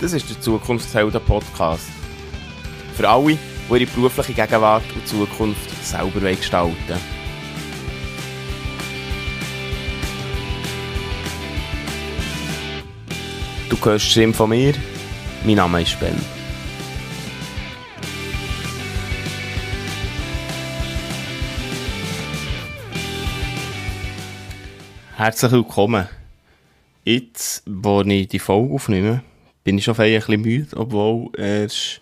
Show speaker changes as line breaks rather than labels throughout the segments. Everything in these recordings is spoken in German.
Das ist der Zukunftshelden Podcast. Für alle, die ihre berufliche Gegenwart und Zukunft selber gestalten. Du hörst die von mir. Mein Name ist Ben. Herzlich willkommen. Jetzt, wo ich die Folge aufnehme, bin ich schon ein bisschen müde, obwohl es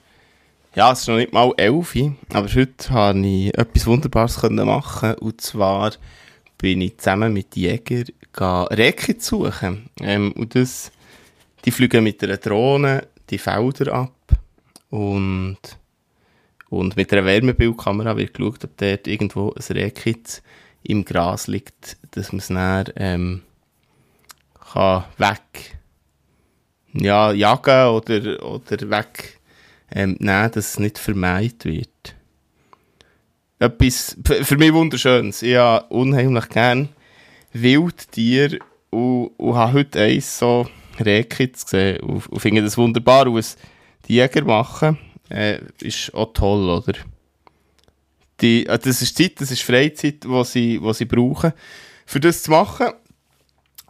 ja, es ist noch nicht mal elf, aber heute habe ich etwas Wunderbares machen und zwar bin ich zusammen mit Jäger Recken suchen. Ähm, und das, die fliegen mit einer Drohne die Felder ab und, und mit einer Wärmebildkamera wird geschaut, ob dort irgendwo ein Rehkitz im Gras liegt, dass man es dann ähm, kann weg ja, jagen oder, oder weg ähm, dass es nicht vermeidet wird. Etwas für mich Wunderschönes. Ich habe unheimlich gern Wildtiere und, und habe heute eins so Rehkitz gesehen und, und finde das wunderbar. Und was die Jäger machen, äh, ist auch toll, oder? Die, äh, das ist Zeit, das ist Freizeit, die sie, sie brauchen. Für das zu machen,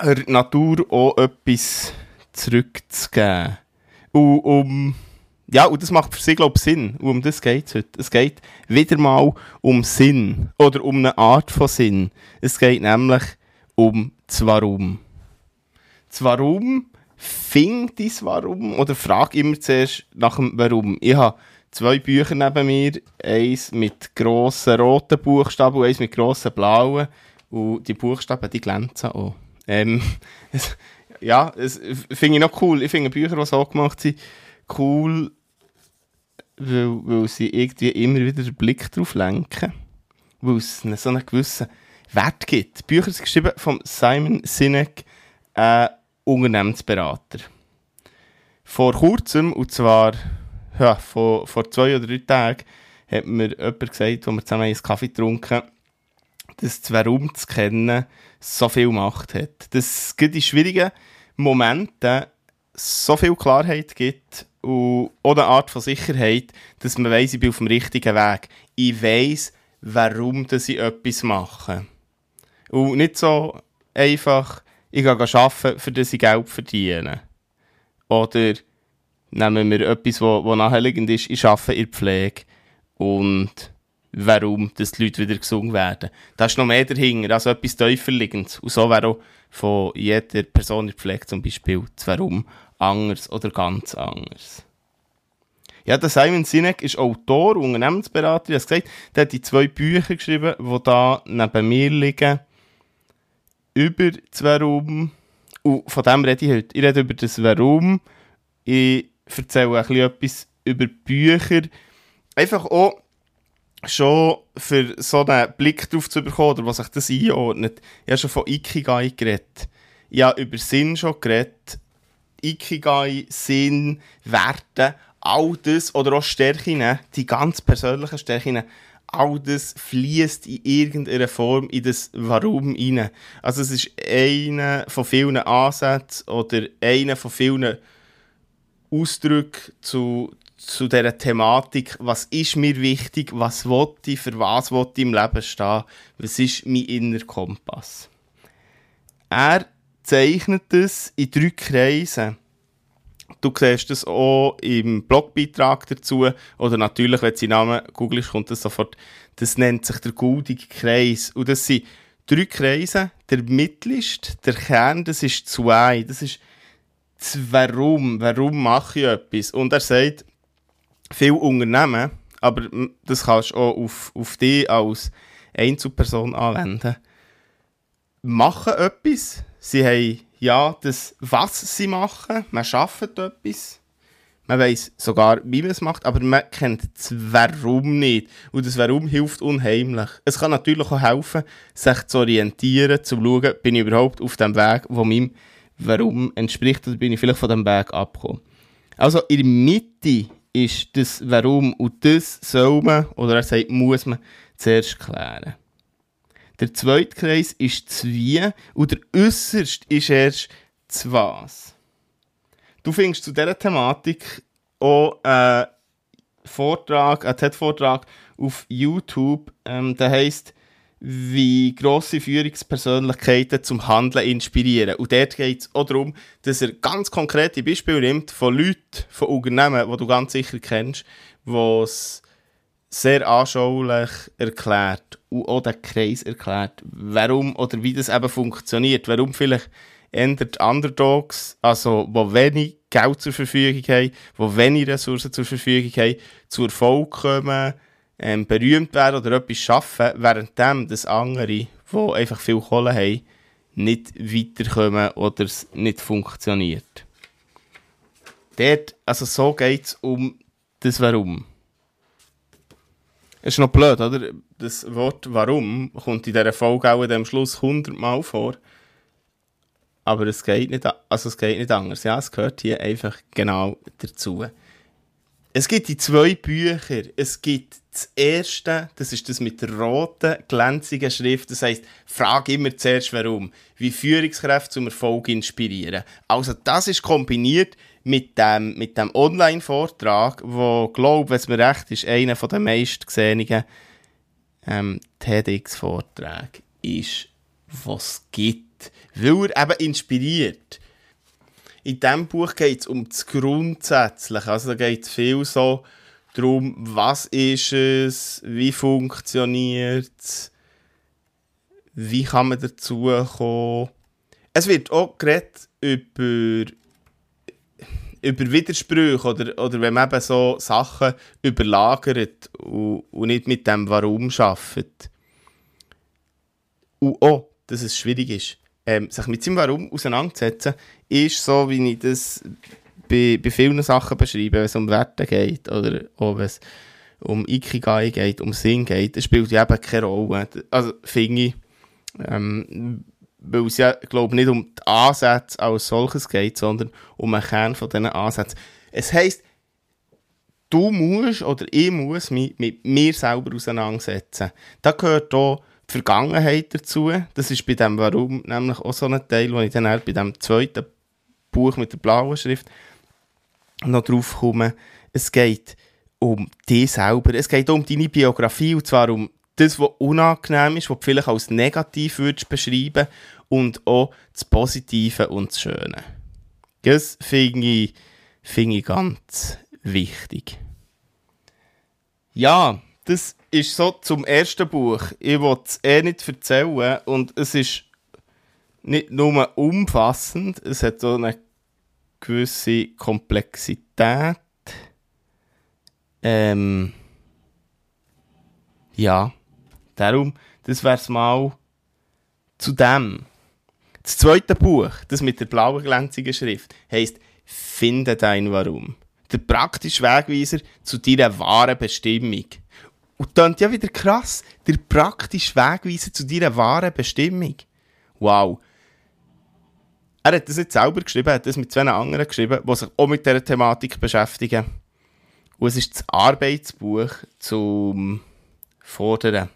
der Natur auch etwas zurückzugeben. Und um, ja, und das macht für sie, glaube ich, Sinn. Und um das geht es heute. Es geht wieder mal um Sinn. Oder um eine Art von Sinn. Es geht nämlich um das Warum. Das Warum, find ich Warum? Oder frag immer zuerst nach dem Warum. Ich habe zwei Bücher neben mir. Eins mit grossen roten Buchstaben und eins mit grossen blauen. Und die Buchstaben, die glänzen auch. Ähm, ja, es finde ich noch cool. Ich finde Bücher, die so gemacht sind, cool, weil, weil sie irgendwie immer wieder den Blick darauf lenken. Weil es so einen gewissen Wert gibt. Bücher sind geschrieben von Simon Sinek, ein Unternehmensberater. Vor kurzem, und zwar ja, vor, vor zwei oder drei Tagen, hat mir jemand gesagt, wo wir zusammen einen Kaffee getrunken dass das Warum zu kennen so viel Macht hat. Dass es in schwierigen Momenten so viel Klarheit gibt und auch eine Art von Sicherheit, dass man weiss, ich bin auf dem richtigen Weg. Ich weiss, warum ich etwas mache. Und nicht so einfach, ich gehe arbeiten, für das ich Geld verdiene. Oder nehmen wir etwas, was naheliegend ist, ich arbeite in der Pflege und warum dass die Leute wieder gesungen werden. Da ist noch mehr dahinter, also etwas tiefer liegend. Und so wäre auch von jeder Person in der Pflege zum Beispiel das Warum anders oder ganz anders. Ja, der Simon Sinek ist Autor, Unternehmensberater, ich habe gesagt, der hat die zwei Bücher geschrieben, die da neben mir liegen, über das Warum. Und von dem rede ich heute. Ich rede über das Warum. Ich erzähle ein bisschen etwas über Bücher. Einfach auch, schon für so einen Blick drauf zu bekommen, oder was sich das einordnet. Ich habe schon von Ikigai geredet. Ich habe über Sinn schon geredet. Ikigai, Sinn, Werte, all das, oder auch Stärken, die ganz persönlichen Stärken, all das fließt in irgendeiner Form in das Warum hinein. Also es ist einer von vielen Ansätzen oder einer von vielen Ausdrücken zu, zu dieser Thematik, was ist mir wichtig, was will ich, für was will ich im Leben stehen, was ist mein innerer Kompass. Er zeichnet es in drei Kreisen. Du siehst das auch im Blogbeitrag dazu, oder natürlich, wenn du seinen Namen googelst, kommt das sofort. Das nennt sich der goldige Kreis. Und das sind drei Kreise. Der mittelste, der Kern, das ist zwei. Das ist das Warum. Warum mache ich etwas? Und er sagt, viele Unternehmen, aber das kannst du auch auf, auf dich als Einzelperson anwenden, machen etwas. Sie haben ja das, was sie machen. Man schafft etwas. Man weiß sogar, wie man es macht, aber man kennt das Warum nicht. Und das Warum hilft unheimlich. Es kann natürlich auch helfen, sich zu orientieren, zu schauen, bin ich überhaupt auf dem Weg, wo meinem Warum entspricht, oder bin ich vielleicht von dem Weg abgekommen. Also in der Mitte ist das Warum und das soll man, oder er sagt, muss man zuerst klären. Der zweite Kreis ist das Wie und der äußerste ist erst das Was. Du findest zu dieser Thematik auch einen Vortrag, einen TED-Vortrag auf YouTube, ähm, der heisst wie grosse Führungspersönlichkeiten zum Handeln inspirieren. Und dort geht es auch darum, dass er ganz konkrete Beispiele nimmt von Leuten, von Unternehmen, die du ganz sicher kennst, die es sehr anschaulich erklärt und auch den Kreis erklärt, warum oder wie das eben funktioniert, warum vielleicht ändert Underdogs, also wo wenig Geld zur Verfügung haben, wo wenig Ressourcen zur Verfügung haben, zu Erfolg kommen, ähm, berühmt werden oder etwas schaffen, währenddem das andere, die einfach viel Kohle haben, nicht weiterkommen oder es nicht funktioniert. Dort, also so geht es um das Warum. Es ist noch blöd, oder? Das Wort Warum kommt in dieser Folge auch am Schluss 100 Mal vor. Aber es geht nicht, also es geht nicht anders. Ja, es gehört hier einfach genau dazu. Es gibt die zwei Bücher. Es gibt das erste, das ist das mit der roten, glänzigen Schrift. Das heißt, frag immer zuerst, warum. Wie Führungskräfte zum Erfolg inspirieren. Also, das ist kombiniert mit dem, mit dem Online-Vortrag, wo, glaube wenn es mir recht ist, einer der meist gesehenen ähm, TEDx-Vorträge ist, was es gibt. Weil er eben inspiriert in diesem Buch geht es um das Grundsätzliche. Also da geht es viel so darum, was ist es, wie funktioniert es, wie kann man dazu kommen. Es wird auch geredet über, über Widersprüche oder, oder wenn man eben so Sachen überlagert und, und nicht mit dem Warum arbeitet. Und auch, dass es schwierig ist ähm, sich mit seinem Warum auseinandersetzen, ist so, wie ich das bei, bei vielen Sachen beschreibe, wenn es um Werte geht oder wenn es um Ikigai geht, um Sinn geht, das spielt ja eben keine Rolle. Also finde ich, ähm, weil es ja, glaube nicht um die Ansätze als solches geht, sondern um einen Kern von diesen Ansätzen. Es heisst, du musst oder ich muss mich mit mir selber auseinandersetzen. Da gehört auch Vergangenheit dazu. Das ist bei dem Warum nämlich auch so ein Teil, wo ich dann bei dem zweiten Buch mit der blauen Schrift noch drauf komme. Es geht um dich selber. Es geht um deine Biografie und zwar um das, was unangenehm ist, was du vielleicht als negativ würdest beschreiben und auch das Positive und das Schöne. Das finde ich, find ich ganz wichtig. Ja, das ist so zum ersten Buch. Ich will es eh nicht erzählen und es ist nicht nur umfassend, es hat so eine gewisse Komplexität. Ähm, ja, darum, das wäre es mal zu dem. Das zweite Buch, das mit der blauen glänzigen Schrift, heisst Finde dein Warum. Der praktische Wegweiser zu deiner wahren Bestimmung. Und dann ja wieder krass, der praktische Wegweiser zu deiner wahren Bestimmung. Wow. Er hat das nicht selber geschrieben, er hat das mit zwei anderen geschrieben, die sich auch mit dieser Thematik beschäftigen. Und es ist das Arbeitsbuch zum Fordern.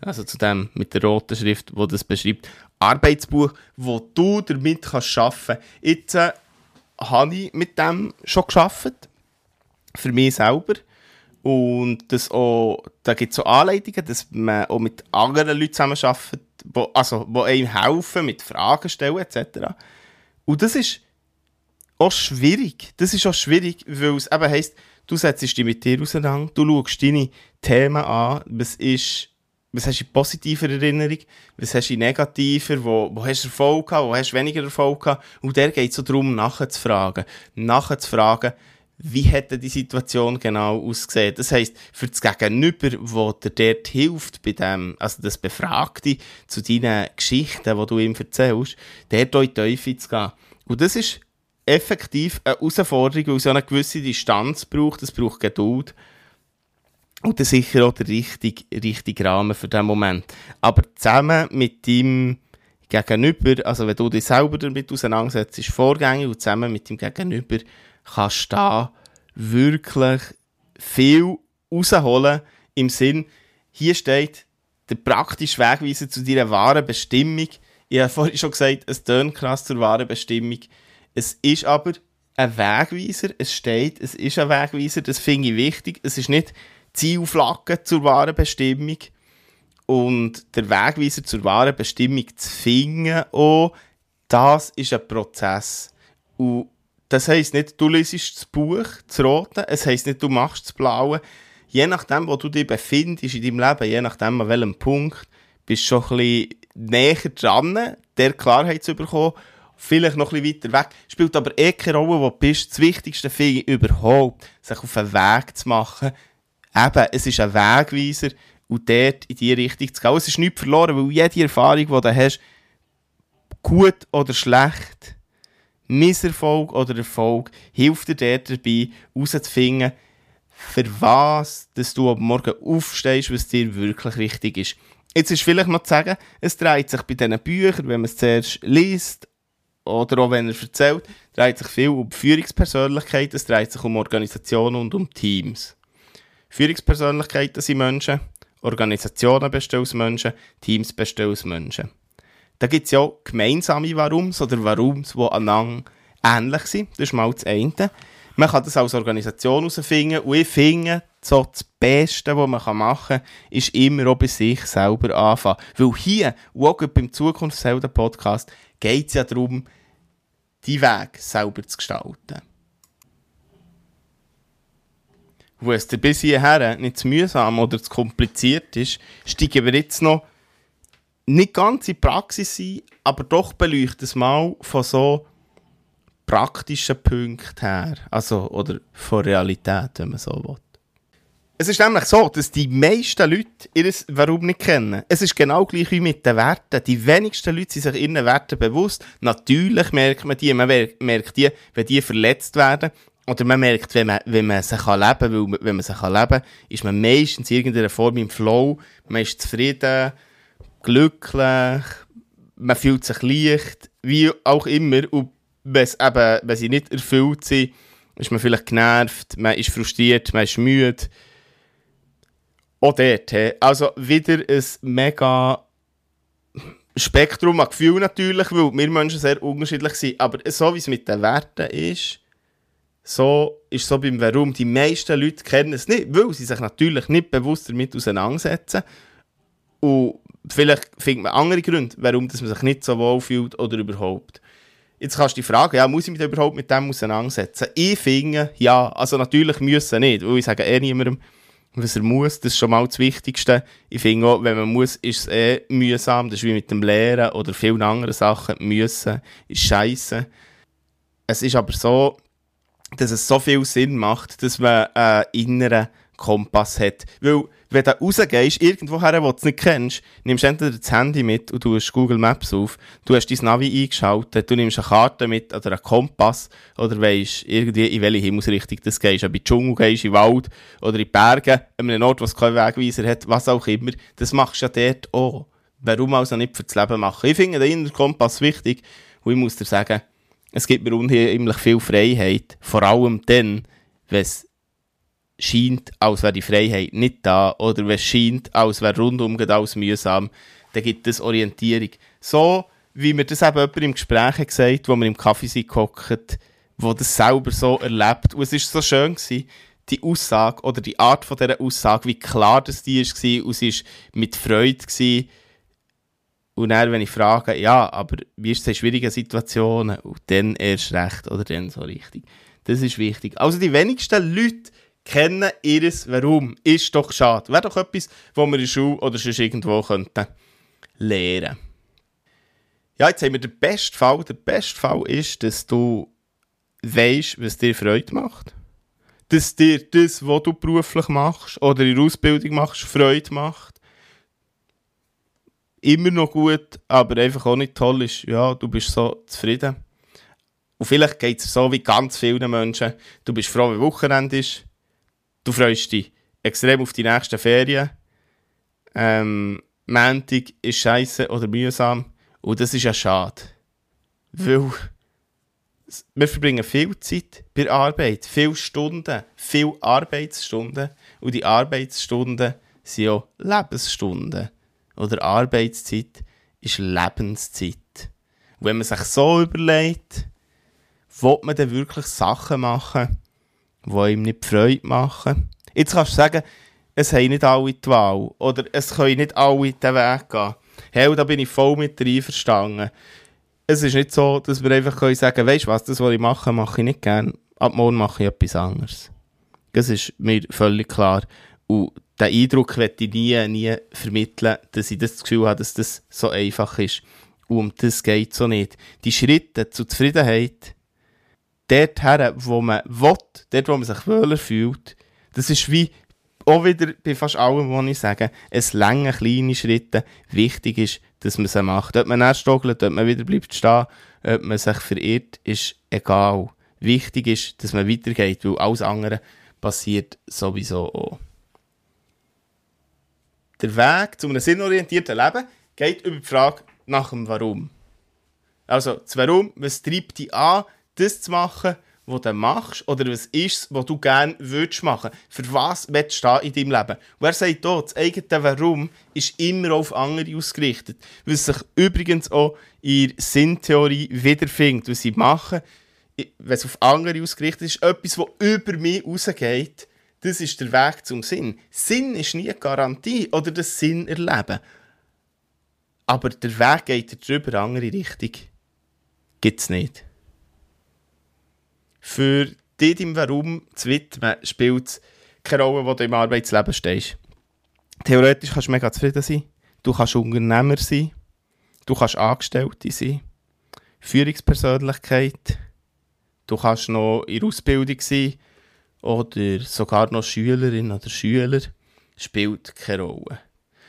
Also zu dem mit der roten Schrift, wo das beschreibt. Arbeitsbuch, wo du damit kannst arbeiten. Jetzt äh, habe ich mit dem schon geschafft. Für mich selber. Und das auch, da gibt es so Anleitungen, dass man auch mit anderen Leuten zusammenarbeitet, wo, also, wo einem helfen, mit Fragen stellen etc. Und das ist auch schwierig. Das ist auch schwierig, weil es eben heisst, du setzt dich mit dir auseinander, du schaust deine Themen an, was ist, was hast du in positiver Erinnerung, was hast du in negativer, wo, wo hast du Erfolg gehabt, wo hast du weniger Erfolg gehabt. Und der geht so darum, nachzufragen. Nachzufragen, wie hätte die Situation genau ausgesehen. Das heisst, für das Gegenüber, wo dir dort hilft, bei dem, also das Befragte zu deinen Geschichten, die du ihm erzählst, dort in die Teufel zu gehen. Und das ist effektiv eine Herausforderung, weil es eine gewisse Distanz braucht, es braucht Geduld. Und das sicher auch der richtige, richtige Rahmen für diesen Moment. Aber zusammen mit deinem Gegenüber, also wenn du dich selber damit auseinandersetzt, ist vorgängig und zusammen mit dem Gegenüber kannst du da wirklich viel rausholen. Im Sinn, hier steht der praktische Wegweiser zu deiner wahren Bestimmung. Ich habe vorhin schon gesagt, es tönt krass zur wahren Bestimmung. Es ist aber ein Wegweiser. Es steht, es ist ein Wegweiser. Das finde ich wichtig. Es ist nicht Zielflagge zur wahren Bestimmung. Und der Wegweiser zur wahren Bestimmung zu finden, auch, das ist ein Prozess. Und das heisst nicht, du liest das Buch, das Rote, es heisst nicht, du machst das Blaue. Je nachdem, wo du dich befindest in deinem Leben, je nachdem, an welchem Punkt, bist du schon ein bisschen näher dran, der Klarheit zu bekommen. Vielleicht noch ein bisschen weiter weg. Spielt aber eh keine Rolle, wo du bist. Das Wichtigste finde ich überhaupt, sich auf einen Weg zu machen. Eben, es ist ein Wegweiser und dort in die Richtung zu gehen. Es ist nichts verloren, weil jede Erfahrung, die du hast, gut oder schlecht, Misserfolg oder Erfolg, hilft dir dabei, herauszufinden, für was dass du am Morgen aufstehst, was dir wirklich wichtig ist. Jetzt ist vielleicht noch zu sagen, es dreht sich bei diesen Büchern, wenn man es zuerst liest, oder auch wenn er erzählt, dreht sich viel um Führungspersönlichkeiten, es dreht sich um Organisationen und um Teams. Führungspersönlichkeiten sind Menschen, Organisationen bestehen aus Menschen, Teams bestehen aus Menschen. Da gibt es ja auch gemeinsame Warums oder Warums, die aneinander ähnlich sind. Das ist mal das eine. Man kann das als Organisation herausfinden und ich finde, so das Beste, was man machen kann, ist immer auch bei sich selber anfangen. Weil hier, auch beim Zukunftshelden-Podcast, geht es ja darum, die Weg selber zu gestalten. Wo es dir bis hierher nicht zu mühsam oder zu kompliziert ist, steigen wir jetzt noch nicht ganz in Praxis ein, aber doch beleuchten es mal von so praktischen Punkten her. Also, oder von Realität, wenn man so will. Es ist nämlich so, dass die meisten Leute ihr Warum nicht kennen. Es ist genau gleich wie mit den Werten. Die wenigsten Leute sind sich ihren Werten bewusst. Natürlich merkt man die, man merkt die, wenn die verletzt werden. Oder man merkt, wenn man, wenn man sie leben kann, weil wenn man sie leben kann, ist man meistens in irgendeiner Form im Flow, man ist zufrieden, glücklich, man fühlt sich leicht, wie auch immer. Und wenn, eben, wenn sie nicht erfüllt sind, ist man vielleicht genervt, man ist frustriert, man ist müde auch dort, also wieder ein mega Spektrum an Gefühlen natürlich, weil wir Menschen sehr unterschiedlich sind. Aber so wie es mit den Werten ist, so ist so beim Warum. Die meisten Leute kennen es nicht, weil sie sich natürlich nicht bewusst damit auseinandersetzen. Und vielleicht findet man andere Gründe, warum dass man sich nicht so wohl fühlt oder überhaupt. Jetzt kannst du die Frage, ja, muss ich mich überhaupt mit dem auseinandersetzen? Ich finde, ja, also natürlich müssen nicht, weil ich sage eh niemandem, was er muss, das ist schon mal das Wichtigste. Ich finde auch, wenn man muss, ist es eh mühsam. Das ist wie mit dem Lehren oder vielen anderen Sachen. Müssen ist scheiße. Es ist aber so, dass es so viel Sinn macht, dass man einen inneren Kompass hat. Weil wenn du rausgehst, irgendwo her, wo du es nicht kennst, nimmst du entweder das Handy mit und du hast Google Maps auf, du hast dein Navi eingeschaltet, du nimmst eine Karte mit oder einen Kompass oder weisst irgendwie, in welche Himmelsrichtung du gehst. Ob in den Dschungel gehst, in Wald oder in die Berge, an einem Ort, was keinen Wegweiser hat, was auch immer. Das machst du ja dort auch. Warum also nicht für das Leben machen? Ich finde den inneren Kompass wichtig und ich muss dir sagen, es gibt mir unheimlich viel Freiheit, vor allem dann, wenn es scheint, als wäre die Freiheit nicht da, oder wenn es scheint, als wäre rundum alles mühsam, dann gibt es Orientierung. So, wie mir das eben jemand im Gespräch gesagt wo wir im Kaffee sind gehockt, wo das selber so erlebt. Und es war so schön gewesen, die Aussage oder die Art von dieser Aussage, wie klar das die war, und sie war mit Freude. Gewesen. Und dann, wenn ich frage, ja, aber wie ist es in schwierigen Situationen? Und dann erst recht oder dann so richtig. Das ist wichtig. Also die wenigsten Leute kennen ihres Warum. Ist doch schade. Wäre doch etwas, wo wir in der Schule oder sonst irgendwo könnten lernen. Ja, jetzt haben wir den besten Fall. Der beste Fall ist, dass du weißt, was dir Freude macht. Dass dir das, was du beruflich machst oder in der Ausbildung machst, Freude macht. Immer noch gut, aber einfach auch nicht toll ist, ja, du bist so zufrieden. Und vielleicht geht es so wie ganz vielen Menschen. Du bist froh, wenn Wochenende ist. Du freust dich extrem auf die nächsten Ferien. Ähm, Montag ist scheiße oder mühsam. Und das ist ja schade. Weil wir verbringen viel Zeit bei der Arbeit, viele Stunden, viele Arbeitsstunden. Und die Arbeitsstunden sind auch Lebensstunden. Oder Arbeitszeit ist Lebenszeit. Und wenn man sich so überlegt, will man denn wirklich Sachen machen, die ihm nicht Freude machen? Jetzt kannst du sagen, es haben nicht alle die Wahl. Oder es können nicht alle den Weg gehen. Hey, da bin ich voll mit verstanden. Es ist nicht so, dass wir einfach können sagen weißt du was, das, was ich mache, mache ich nicht gerne. Ab morgen mache ich etwas anderes. Das ist mir völlig klar. Und den Eindruck werde ich nie, nie vermitteln, dass ich das Gefühl habe, dass das so einfach ist. Und um das geht so nicht. Die Schritte zur Zufriedenheit, dort her, wo man will, dort, wo man sich wohler fühlt, das ist wie auch wieder bei fast allem, was ich sage, es lange kleine Schritte. Wichtig ist, dass man sie macht. Ob man erst stockelt, ob man wieder bleibt stehen, ob man sich verirrt, ist egal. Wichtig ist, dass man weitergeht, weil alles andere passiert sowieso auch. Der Weg zu einem sinnorientierten Leben geht über die Frage nach dem Warum. Also, das Warum, was treibt dich an, das zu machen, was du machst, oder was ist es, was du gerne würdest machen. Für was willst du in deinem Leben? Und er sagt hier, das eigene Warum ist immer auf andere ausgerichtet. Was sich übrigens auch in der Sinntheorie wiederfindet. Was sie machen, wenn es auf andere ausgerichtet ist, etwas, was über mich rausgeht, das ist der Weg zum Sinn. Sinn ist nie eine Garantie oder das Sinn erleben. Aber der Weg geht drüber, eine andere Richtung. Gibt es nicht. Für dich im Warum zu widmen, spielt keine Rolle, wo du im Arbeitsleben stehst. Theoretisch kannst du mega zufrieden sein. Du kannst Unternehmer sein. Du kannst Angestellte sein. Führungspersönlichkeit. Du kannst noch in der Ausbildung sein oder sogar noch Schülerin oder Schüler. Spielt keine Rolle.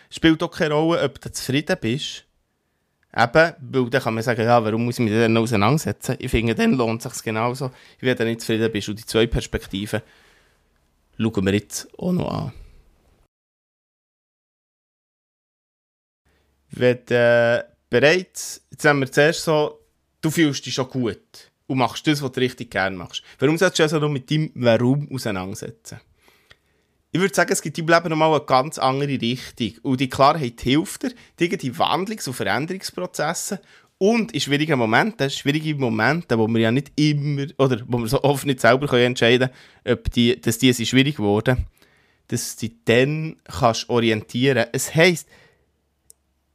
Spielt auch keine Rolle, ob du zufrieden bist. Eben, weil dann kann man sagen, ja, warum muss ich mich denn auseinandersetzen? Ich finde, dann lohnt es sich genauso, wenn du nicht zufrieden bist. Und die zwei Perspektiven schauen wir jetzt auch noch an. Wenn du äh, bereits, jetzt haben wir zuerst so, du fühlst dich schon gut und machst das, was du richtig gerne machst. Warum solltest du also noch mit deinem Warum auseinandersetzen? Ich würde sagen, es gibt im Leben nochmal eine ganz andere Richtung. Und die Klarheit hilft dir, die Wandlungs- und Veränderungsprozesse und in schwierigen Momenten, schwierige Momente, wo wir ja nicht immer, oder wo wir so oft nicht selber entscheiden können, ob die, dass die sind schwierig geworden dass du dich dann kannst orientieren kannst. Es heisst,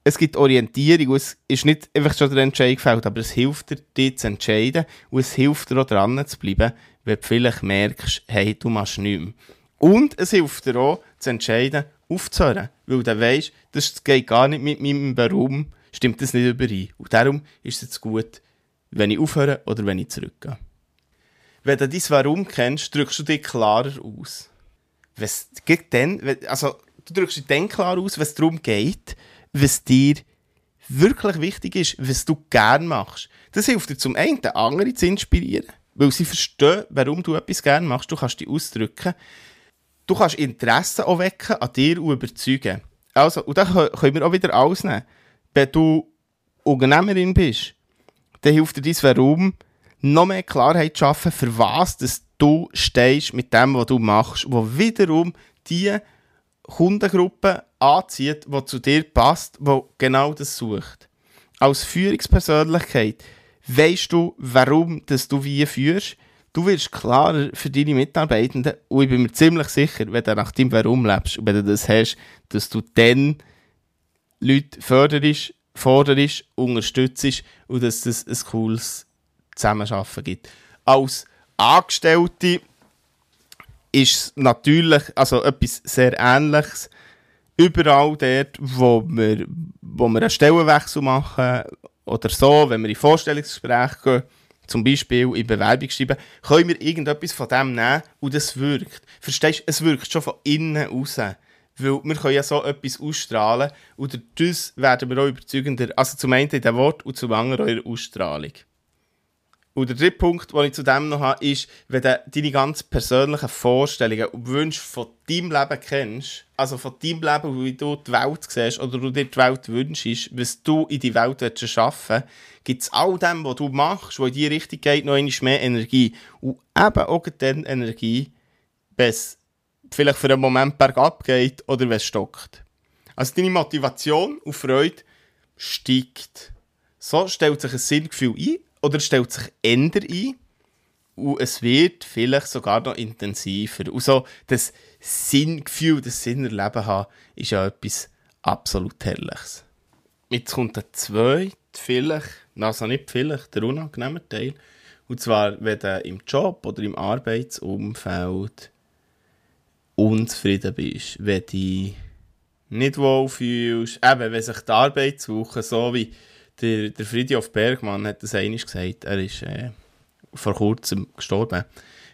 es gibt Orientierung es ist nicht einfach schon der Entscheid gefällt, aber es hilft dir, dich zu entscheiden und es hilft dir auch dran zu bleiben, wenn du vielleicht merkst, hey, du machst nichts mehr. Und es hilft dir auch, zu entscheiden, aufzuhören, weil du weißt, das geht gar nicht mit meinem Warum, stimmt das nicht überein. Und darum ist es jetzt gut, wenn ich aufhöre oder wenn ich zurückgehe. Wenn du dein Warum kennst, drückst du dich klarer aus. Wenn's, dann, also, du drückst dich dann klar aus, es darum geht, was dir wirklich wichtig ist, was du gerne machst. Das hilft dir zum einen, andere zu inspirieren, weil sie verstehen, warum du etwas gerne machst. Du kannst dich ausdrücken. Du kannst Interesse auch wecken an dir und überzeugen. Also, und da können wir auch wieder alles nehmen. Wenn du Unternehmerin bist, dann hilft dir dein Warum, noch mehr Klarheit zu schaffen, für was dass du stehst mit dem, was du machst, wo wiederum die Kundengruppe anzieht, die zu dir passt, die genau das sucht. Als Führungspersönlichkeit weißt du, warum dass du wie führst. Du wirst klarer für deine Mitarbeitenden und ich bin mir ziemlich sicher, wenn du nach dem Warum lebst und wenn du das hast, dass du dann Leute förderst, forderst, unterstützt und dass es ein cooles Zusammenarbeiten gibt. Als Angestellte ist es natürlich also etwas sehr Ähnliches. Überall dort, wo wir, wo wir einen Stellenwechsel machen oder so, wenn wir in Vorstellungsgespräche gehen, zum Beispiel in Bewerbung schreiben, können wir irgendetwas von dem nehmen und das wirkt. Verstehst du? Es wirkt schon von innen raus. Weil wir können ja so etwas ausstrahlen und das werden wir auch überzeugender. Also zum einen in dem Wort und zum anderen in der Ausstrahlung. Und der dritte Punkt, den ich zu dem noch habe, ist, wenn du deine ganz persönlichen Vorstellungen und Wünsche von deinem Leben kennst, also von deinem Leben, wie du die Welt siehst oder du dir die Welt wünschst, was du in die Welt schaffen willst, gibt es all dem, was du machst, was in die Richtung geht, noch einmal mehr Energie. Und eben auch dann Energie, wenn es vielleicht für einen Moment bergab geht oder wenn es stockt. Also deine Motivation und Freude steigt. So stellt sich ein Sinngefühl ein oder stellt sich änder ein. und es wird vielleicht sogar noch intensiver. Und so das Sinngefühl, das Sinnerleben haben, ist ja etwas absolut Herrliches. Jetzt kommt der zweite, vielleicht, also nicht vielleicht, der unangenehme Teil. Und zwar, wenn du im Job oder im Arbeitsumfeld unzufrieden bist, wenn du dich nicht wohl fühlst, eben, wenn sich die Arbeitswoche, so wie der, der Friedhof Bergmann hat das einmal gesagt, er ist äh, vor kurzem gestorben,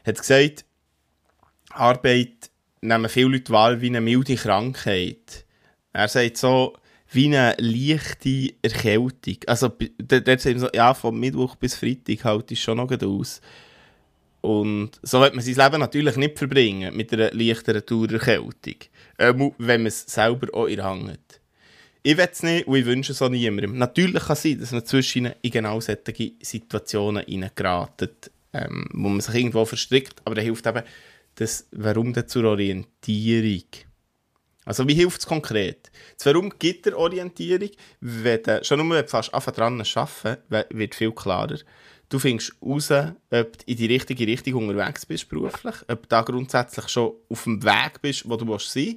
hat gesagt, Arbeit nehmen viele Leute wahr wie eine milde Krankheit. Er sagt so, wie eine leichte Erkältung. Also, dort sagt so, ja, von Mittwoch bis Freitag halt ist schon noch aus. Und so wird man sein Leben natürlich nicht verbringen mit einer leichteren Tourerkältung. Ähm, wenn man es selber auch irrhangt. Ich will es nicht und ich wünsche es auch niemandem. Natürlich kann es sein, dass man zwischen in genau solche Situationen reingeratet, ähm, wo man sich irgendwo verstrickt, aber da hilft eben das Warum zur Orientierung. Also wie hilft es konkret? Das Warum gibt der Orientierung, wenn du, schon nur wenn du fast dran arbeiten, wird viel klarer. Du findest raus, ob du in die richtige Richtung unterwegs bist beruflich, ob du da grundsätzlich schon auf dem Weg bist, wo du sein willst.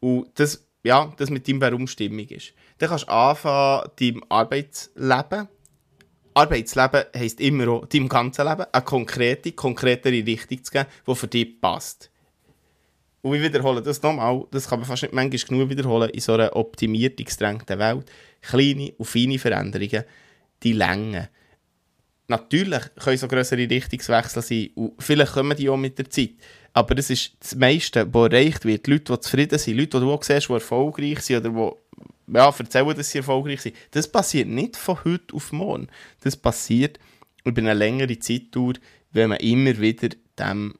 Und das, ja, das mit deinem Warum stimmig ist. Dann kannst du anfangen, deinem Arbeitsleben Arbeitsleben heisst immer auch, deinem ganzen Leben eine konkrete, konkretere Richtung zu geben, die für dich passt. Und ich wiederhole das nochmal, das kann man fast nicht manchmal genug wiederholen, in so einer optimierten, gestrengten Welt. Kleine und feine Veränderungen, die Länge. Natürlich können so größere Richtungswechsel sein und vielleicht kommen die auch mit der Zeit. Aber das ist das meiste, was erreicht wird. Leute, die zufrieden sind, Leute, die du auch siehst, die erfolgreich sind oder die ja, erzählen, dass sie erfolgreich sind. Das passiert nicht von heute auf morgen. Das passiert über eine längere Zeitdauer, wenn man immer wieder dem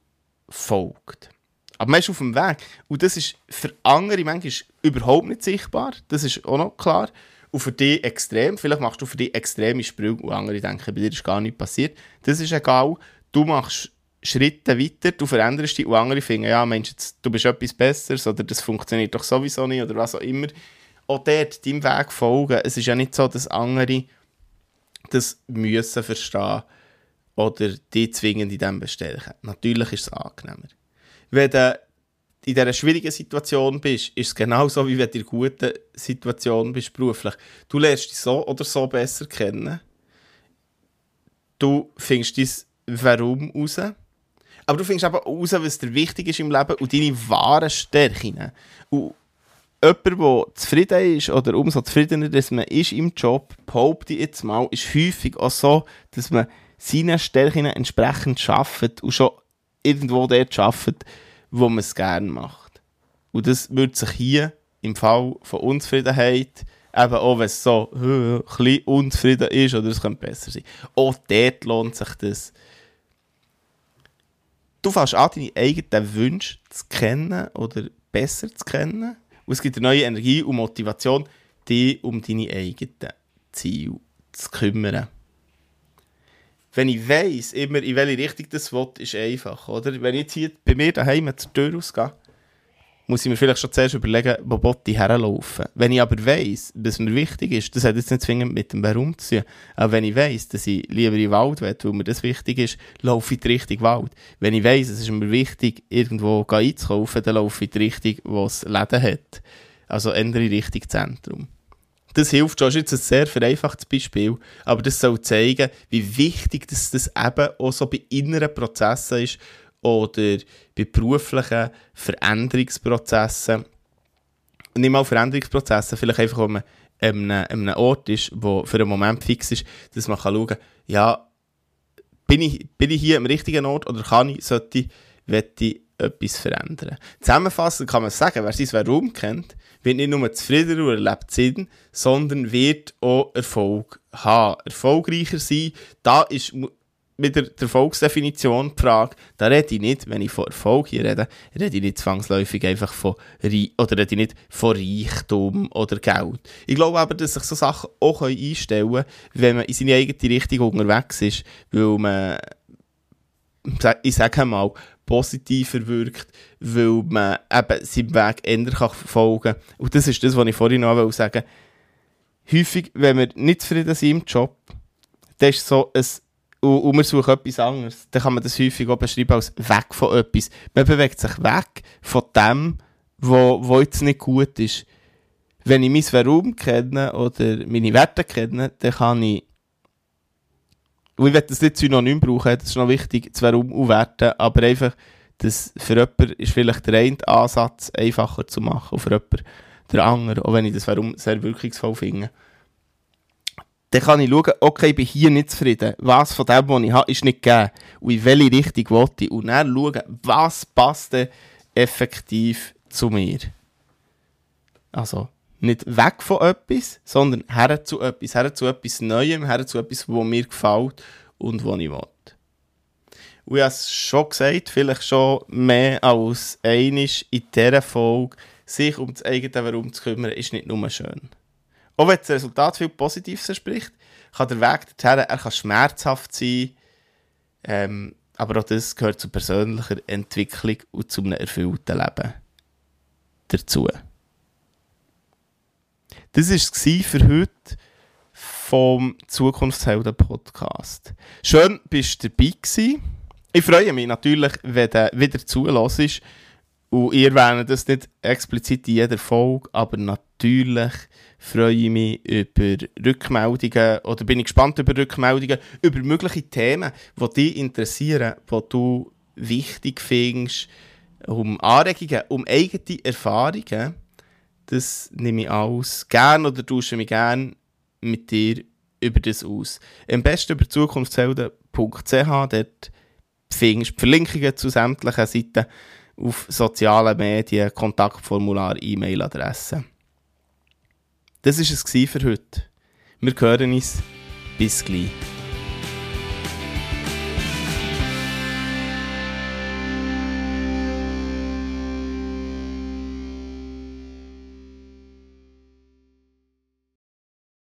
folgt. Aber man ist auf dem Weg. Und das ist für andere manchmal überhaupt nicht sichtbar. Das ist auch noch klar. Und für dich extrem. Vielleicht machst du für dich extreme Sprünge und andere denken, bei dir ist gar nichts passiert. Das ist egal. Du machst Schritte weiter, du veränderst dich und andere finden, ja, Mensch, du bist etwas Besseres oder das funktioniert doch sowieso nicht oder was auch immer. Auch dort deinem Weg folgen. Es ist ja nicht so, dass andere das müssen verstehen oder die zwingend in dem bestärken. Natürlich ist es angenehmer wenn du in dieser schwierigen Situation bist, ist es genauso, wie wenn du in einer guten Situation bist, beruflich. Du lernst dich so oder so besser kennen. Du findest dein Warum raus. Aber du findest aber raus, was dir wichtig ist im Leben und deine wahren Stärken. Und jemand, der zufrieden ist oder umso zufriedener, dass man ist im Job, behaupte ich jetzt mal, ist häufig auch so, dass man seinen Stärken entsprechend schafft und schon irgendwo dort arbeitet, wo man es gerne macht. Und das würde sich hier im Fall von Unzufriedenheit, eben auch wenn es so ein bisschen unzufrieden ist oder es könnte besser sein, auch dort lohnt sich das. Du fängst an, deine eigenen Wünsche zu kennen oder besser zu kennen. Und es gibt eine neue Energie und Motivation, dich um deine eigenen Ziele zu kümmern wenn ich weiss, immer in welche Richtung das will, ist einfach, oder? Wenn ich jetzt hier bei mir daheim zur Tür ausgehe, muss ich mir vielleicht schon zuerst überlegen, wo ich herlaufen. Wenn ich aber weiss, dass mir wichtig ist, das hat jetzt nicht zwingend mit dem Warum zu tun, aber wenn ich weiss, dass ich lieber in den Wald will, weil mir das wichtig ist, laufe ich die Richtung Wald. Wenn ich weiss, es ist mir wichtig, irgendwo einzukaufen, dann laufe ich die Richtung, wo es Läden hat. Also ändere Richtung Zentrum. Das hilft schon, das ist jetzt ein sehr vereinfachtes Beispiel, aber das soll zeigen, wie wichtig das, das eben auch so bei inneren Prozessen ist oder bei beruflichen Veränderungsprozessen. Nicht mal Veränderungsprozessen, vielleicht einfach, wenn man an einem, Ort ist, wo für einen Moment fix ist, dass man kann schauen kann, ja, bin ich, bin ich hier am richtigen Ort oder kann ich, sollte ich, ich etwas verändern. Zusammenfassend kann man sagen, wer sein Warum kennt, wird nicht nur zufriedener und erlebt Sinn, sondern wird auch Erfolg haben. Erfolgreicher sein, da ist mit der, Erfolgsdefinition die Frage, da rede ich nicht, wenn ich von Erfolg hier rede, rede ich nicht zwangsläufig einfach von, oder rede ich nicht von Reichtum oder Geld. Ich glaube aber, dass sich so Sachen auch einstellen können, wenn man in seine eigene Richtung unterwegs ist, weil man, ich sage mal, positiver wirkt, weil man eben seinen Weg ändern kann verfolgen. Und das ist das, was ich vorhin noch sagen wollte. Häufig, wenn wir nicht zufrieden sind im Job, dann ist so ein und, und wir suchen etwas anderes, dann kann man das häufig auch beschreiben als weg von etwas. Man bewegt sich weg von dem, wo, wo jetzt nicht gut ist. Wenn ich mein Warum kenne oder meine Werte kenne, dann kann ich und ich will das nicht Synonym brauchen, das ist noch wichtig, das Warum und Werte, aber einfach, dass für jemanden ist vielleicht der eine Ansatz einfacher zu machen, und für jemanden der andere, auch wenn ich das Warum sehr wirkungsvoll finde dann kann ich schauen, okay, ich bin hier nicht zufrieden. Was von dem, was ich habe, ist nicht gegeben. Und in welche Richtung will ich? Und dann schauen, was passt denn effektiv zu mir. Also, nicht weg von etwas, sondern her zu etwas. Her zu etwas Neuem, her zu etwas, was mir gefällt und was ich will. Und ich habe es schon gesagt, vielleicht schon mehr als einisch in dieser Folge, sich um das eigene Warum zu kümmern, ist nicht nur schön. Auch wenn das Resultat viel Positives verspricht, kann der Weg dorthin, er kann schmerzhaft sein, ähm, aber auch das gehört zu persönlicher Entwicklung und zu einem erfüllten Leben dazu. Das war es für heute vom Zukunftshelden Podcast. Schön, bist du dabei gewesen. Ich freue mich natürlich, wenn du wieder zulässt. Und ihr erwähnt das nicht explizit in jeder Folge, aber natürlich freue ich mich über Rückmeldungen oder bin ich gespannt über Rückmeldungen, über mögliche Themen, die dich interessieren, die du wichtig findest, um Anregungen, um eigene Erfahrungen. Das nehme ich alles gern oder tausche mich gern mit dir über das aus. Am besten über zukunftshelden.ch, dort findest du Verlinkungen zu sämtlichen Seiten auf sozialen Medien, Kontaktformular, E-Mail-Adresse. Das war es für heute. Wir hören uns. Bis gleich.